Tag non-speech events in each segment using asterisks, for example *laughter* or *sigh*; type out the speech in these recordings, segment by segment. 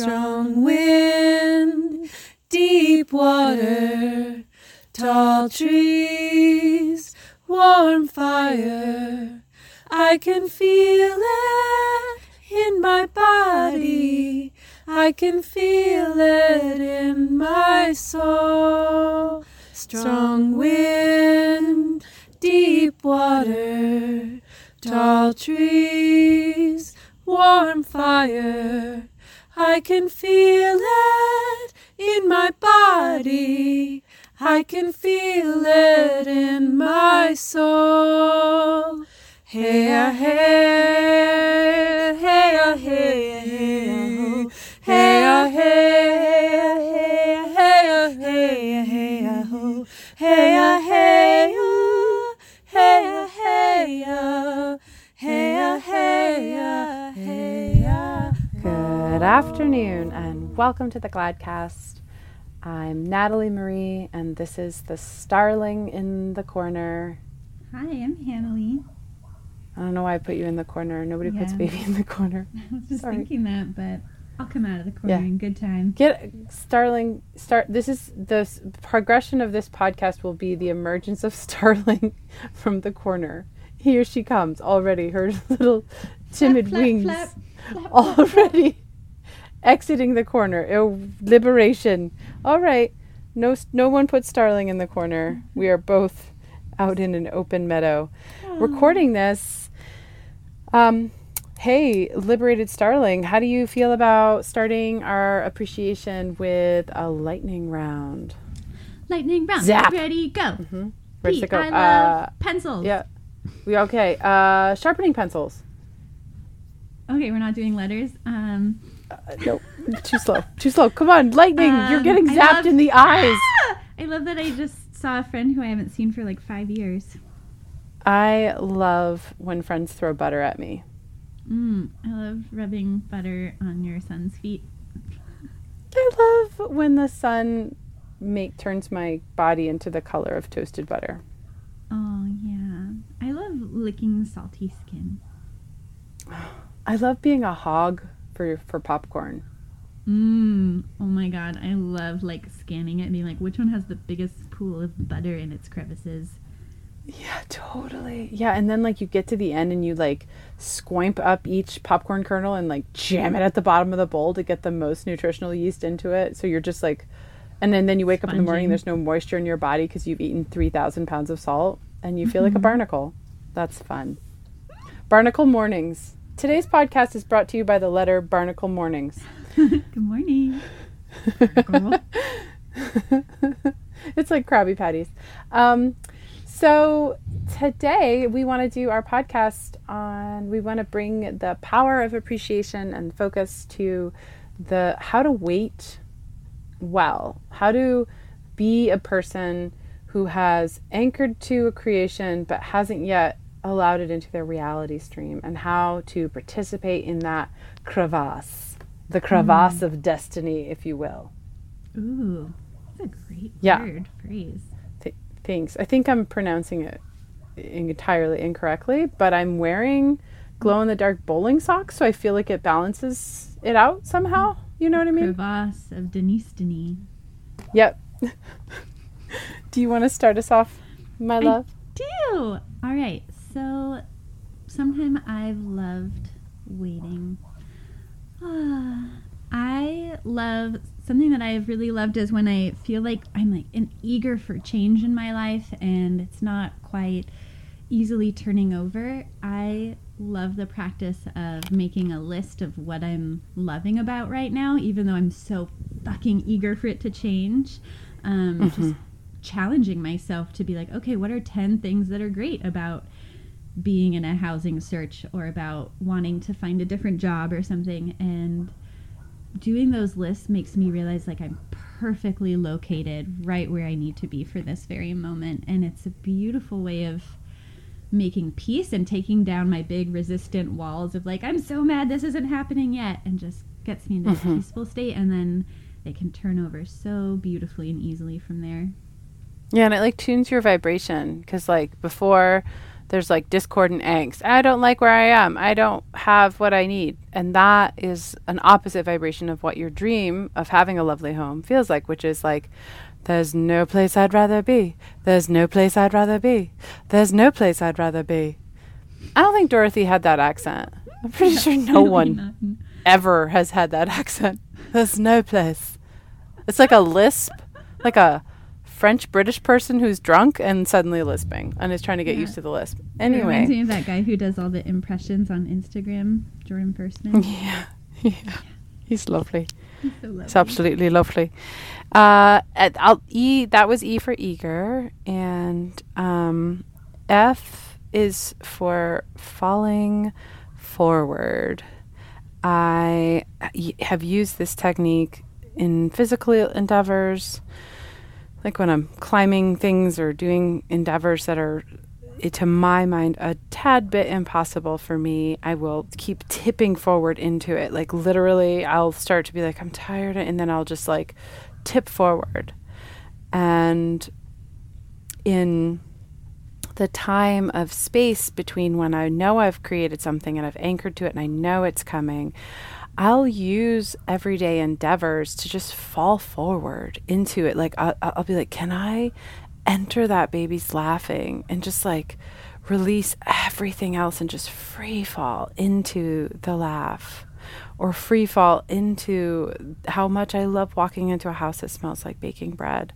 Strong wind, deep water, tall trees, warm fire. I can feel it in my body. I can feel it in my soul. Strong wind, deep water, tall trees, warm fire. I can feel it in my body. I can feel it in my soul. Hey, ah, hey, hey, ah, hey, hey, ah, hey, hey, Good afternoon and welcome to the Gladcast. I'm Natalie Marie and this is the Starling in the corner. Hi, I'm Hannalie. I don't know why I put you in the corner. Nobody puts baby in the corner. *laughs* I was just Sorry. thinking that, but I'll come out of the corner Yeah. in good time. Get Starling start this is the s- progression of this podcast will be the emergence of *laughs* Starling from the corner. Here she comes already her *laughs* little timid flap, wings flap, flap, already exiting the corner. Oh, liberation. All right. No no one put Starling in the corner. We are both out in an open meadow recording this. Um hey, liberated Starling, how do you feel about starting our appreciation with a lightning round? Lightning round. Zap. Ready, go. Where's Pete, it go? I love uh pencils. yeah. We okay. Uh sharpening pencils. Okay, we're not doing letters. Um, Uh, nope. *laughs* too slow. Too slow. Come on, lightning. You're Um, getting zapped love- in the eyes. I love that I just saw a friend who I haven't seen for like five years. I love when friends throw butter at me. Mm, I love rubbing butter on your son's feet. I love when the sun make turns my body into the color of toasted butter. Oh yeah, I love licking salty skin. I love being a hog for for popcorn. Mmm. Oh my god, I love like scanning it and being like, which one has the biggest pool of butter in its crevices? Yeah, totally. Yeah, and then like you get to the end and you like squimp up each popcorn kernel and like jam it at the bottom of the bowl to get the most nutritional yeast into it. So you're just like, and then then you wake up in the morning. There's no moisture in your body because you've eaten three thousand pounds of salt, and you feel like a mm-hmm. barnacle. That's fun. Barnacle mornings. Today's podcast is brought to you by the letter Barnacle Mornings. *laughs* Good morning. *laughs* It's like Krabby Patties. Um, so today we want to do our podcast on. We want to bring the power of appreciation and focus to the how to wait well, how to be a person who has anchored to a creation but hasn't yet allowed it into their reality stream, and how to participate in that crevasse, the mm. crevasse of destiny, if you will. Ooh, that's a great Yeah. word phrase. Th- thanks. I think I'm pronouncing it entirely incorrectly, but I'm wearing glow in the dark bowling socks, so I feel like it balances it out somehow. You know what I mean? Crevasse of Denise Denis. Yep. *laughs* Do you want to start us off, my I love? do. All right. So, sometime I've loved waiting. Ah, I love something that I've really loved is when I feel like I'm like an eager for change in my life and it's not quite easily turning over. I love the practice of making a list of what I'm loving about right now, even though I'm so fucking eager for it to change. Um, Just challenging myself to be like, okay, what are 10 things that are great about being in a housing search or about wanting to find a different job or something? And doing those lists makes me realize like I'm perfectly located right where I need to be for this very moment. And it's a beautiful way of making peace and taking down my big resistant walls of like, I'm so mad this isn't happening yet, and just gets me into a mm-hmm. peaceful state. And then it can turn over so beautifully and easily from there. Yeah, and it like tunes your vibration because like before there's like discord and angst. I don't like where I am. I don't have what I need. And that is an opposite vibration of what your dream of having a lovely home feels like, which is like, there's no place I'd rather be. There's no place I'd rather be. There's no place I'd rather be. I don't think Dorothy had that accent. I'm pretty sure no *laughs* one ever has had that *laughs* accent. There's no place. It's like a lisp, like a French British person who's drunk and suddenly lisping and is trying to get Yeah. used to the lisp. It reminds me of that guy who does all the impressions on Instagram, Jordan Firstman. *laughs* yeah, yeah, he's lovely. He's so lovely. It's absolutely lovely. Uh, I'll E. That was E for eager, and um, F is for falling forward. I y- have used this technique in physical endeavors, like when I'm climbing things or doing endeavors that are, to my mind, a tad bit impossible for me. I will keep tipping forward into it. Like literally, I'll start to be like, I'm tired, and then I'll just like tip forward. And in the time of space between when I know I've created something and I've anchored to it and I know it's coming, I'll use everyday endeavors to just fall forward into it. Like, I'll, I'll be like, can I enter that baby's laughing and just like release everything else and just free fall into the laugh? Or free fall into how much I love walking into a house that smells like baking bread,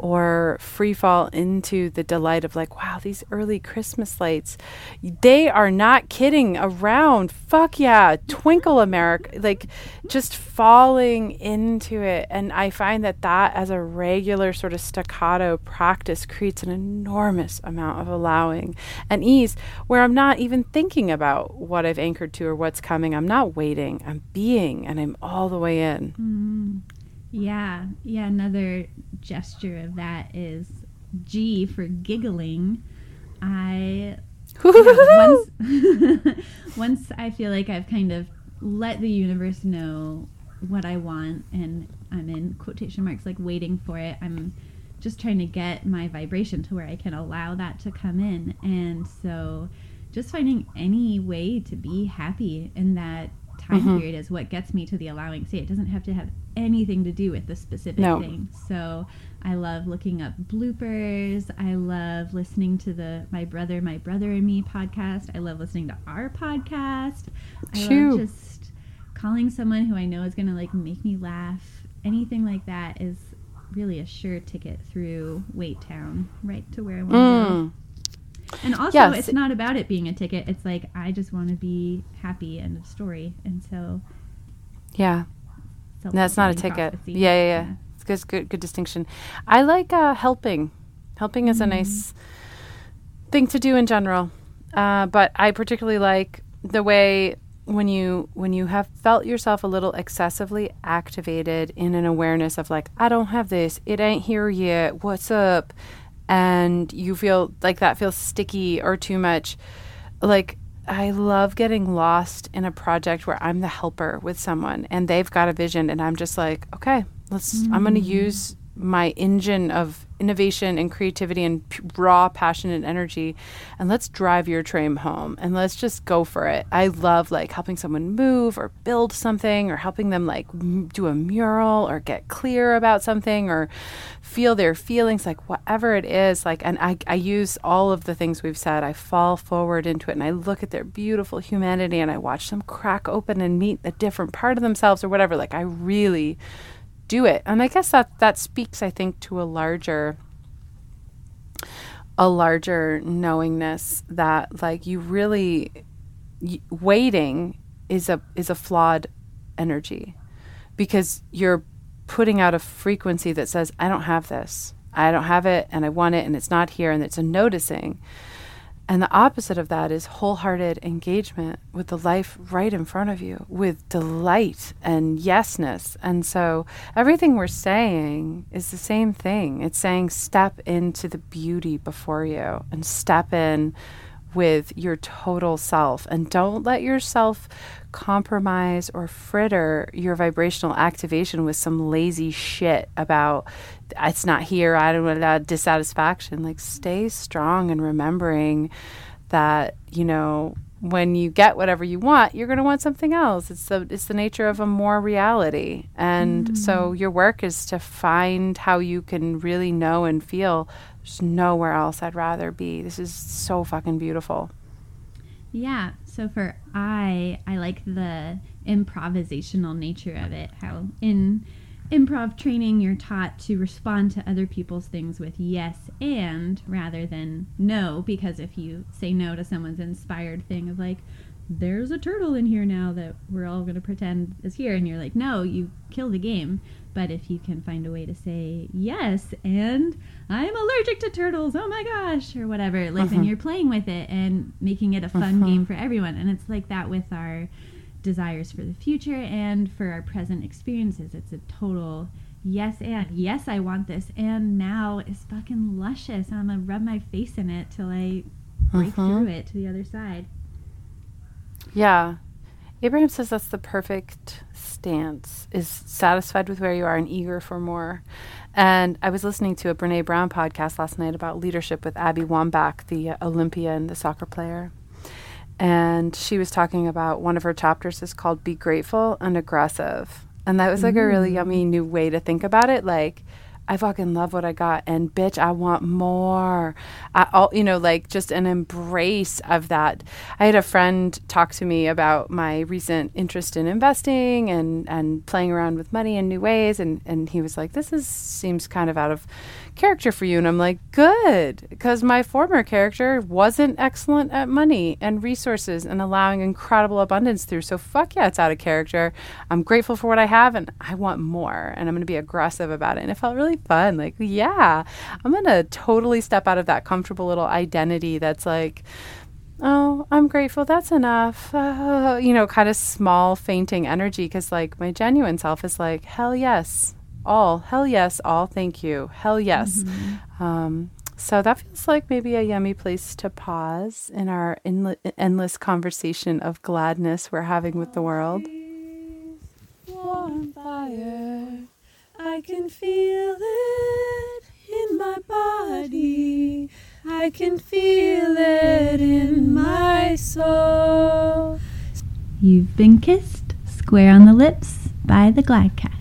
or free fall into the delight of like, wow, these early Christmas lights, they are not kidding around. Fuck yeah, twinkle America, like just falling into it. And I find that that as a regular sort of staccato practice creates an enormous amount of allowing and ease where I'm not even thinking about what I've anchored to or what's coming. I'm not waiting, I'm being, and I'm all the way in. Mm. Yeah, yeah. Another gesture of that is G for giggling. I *laughs* once *laughs* once I feel like I've kind of let the universe know what I want, and I'm in quotation marks like waiting for it. I'm just trying to get my vibration to where I can allow that to come in, and so just finding any way to be happy in that time Mhm. period is what gets me to the allowing state. It doesn't have to have anything to do with the specific No. thing. So I love looking up bloopers. I love listening to the My Brother, My Brother and Me podcast. I love listening to our podcast. I love just calling someone who I know is going to like make me laugh. Anything like that is really a sure ticket through Wait Town, right to where I want to go. And also, Yes. it's not about it being a ticket. It's like I just want to be happy. End of story. And so Yeah. That's not a ticket. prophecy. Yeah, yeah, yeah. It's good, good, good distinction. I like uh, helping. Helping is a nice thing to do in general, uh, but I particularly like the way when you when you have felt yourself a little excessively activated in an awareness of like I don't have this, it ain't here yet. What's up? And you feel like that feels sticky or too much. Like I love getting lost in a project where I'm the helper with someone and they've got a vision and I'm just like, okay, let's I'm going to mm. use my engine of innovation and creativity and p- raw passion and energy and let's drive your train home and let's just go for it. I love like helping someone move or build something or helping them like m- do a mural or get clear about something or feel their feelings like whatever it is like and I, I use all of the things we've said i fall forward into it and i look at their beautiful humanity and i watch them crack open and meet a different part of themselves or whatever like i really do it and i guess that that speaks i think to a larger a larger knowingness that like you really waiting is a is a flawed energy because you're putting out a frequency that says I don't have this. I don't have it and I want it and it's not here and it's a noticing. And the opposite of that is wholehearted engagement with the life right in front of you with delight and yesness. And so everything we're saying is the same thing. It's saying step into the beauty before you and step in with your total self. And don't let yourself compromise or fritter your vibrational activation with some lazy shit about it's not here. I don't know dissatisfaction. Like stay strong and remembering that, you know, when you get whatever you want, you're going to want something else. It's the it's the nature of a more reality. And mm. so your work is to find how you can really know and feel there's nowhere else I'd rather be. This is so fucking beautiful. Yeah. So for I, I like the improvisational nature of it. How in improv training you're taught to respond to other people's things with yes and rather than no because if you say no to someone's inspired thing of like there's a turtle in here now that we're all going to pretend is here and you're like no you kill the game but if you can find a way to say yes and i'm allergic to turtles oh my gosh or whatever like uh-huh. then you're playing with it and making it a fun uh-huh. game for everyone and it's like that with our desires for the future and for our present experiences. It's a total yes and yes I want this and now is fucking luscious and I'm gonna rub my face in it till I break uh-huh. through it to the other side. Yeah. Abraham says that's the perfect stance is satisfied with where you are and eager for more. And I was listening to a Brene Brown podcast last night about leadership with Abby Wambach, the Olympian, the soccer player and she was talking about one of her chapters is called Be Grateful and Aggressive. And that was like mm. a really mm. yummy new way to think about it. Like, I fucking love what I got, and bitch, I want more. I, all you know, like just an embrace of that. I had a friend talk to me about my recent interest in investing and and playing around with money in new ways, and and he was like, "This is seems kind of out of character for you. And I'm like, good, because my former character wasn't excellent at money and resources and allowing incredible abundance through. So fuck yeah, it's out of character. I'm grateful for what I have and I want more. And I'm going to be aggressive about it. And it felt really fun. Like, yeah, I'm going to totally step out of that comfortable little identity that's like, oh, I'm grateful. That's enough. Uh, *laughs* you know, kind of small, fainting energy. Because, like, my genuine self is like, hell yes, all. Hell yes, all. Thank you. Hell yes. Mm-hmm. Um, so that feels like maybe a yummy place to pause in our endless conversation of gladness we're having with the world. Warm fire, I can feel it in my body. I can feel it in my soul. You've been kissed square on the lips by the Gladcast.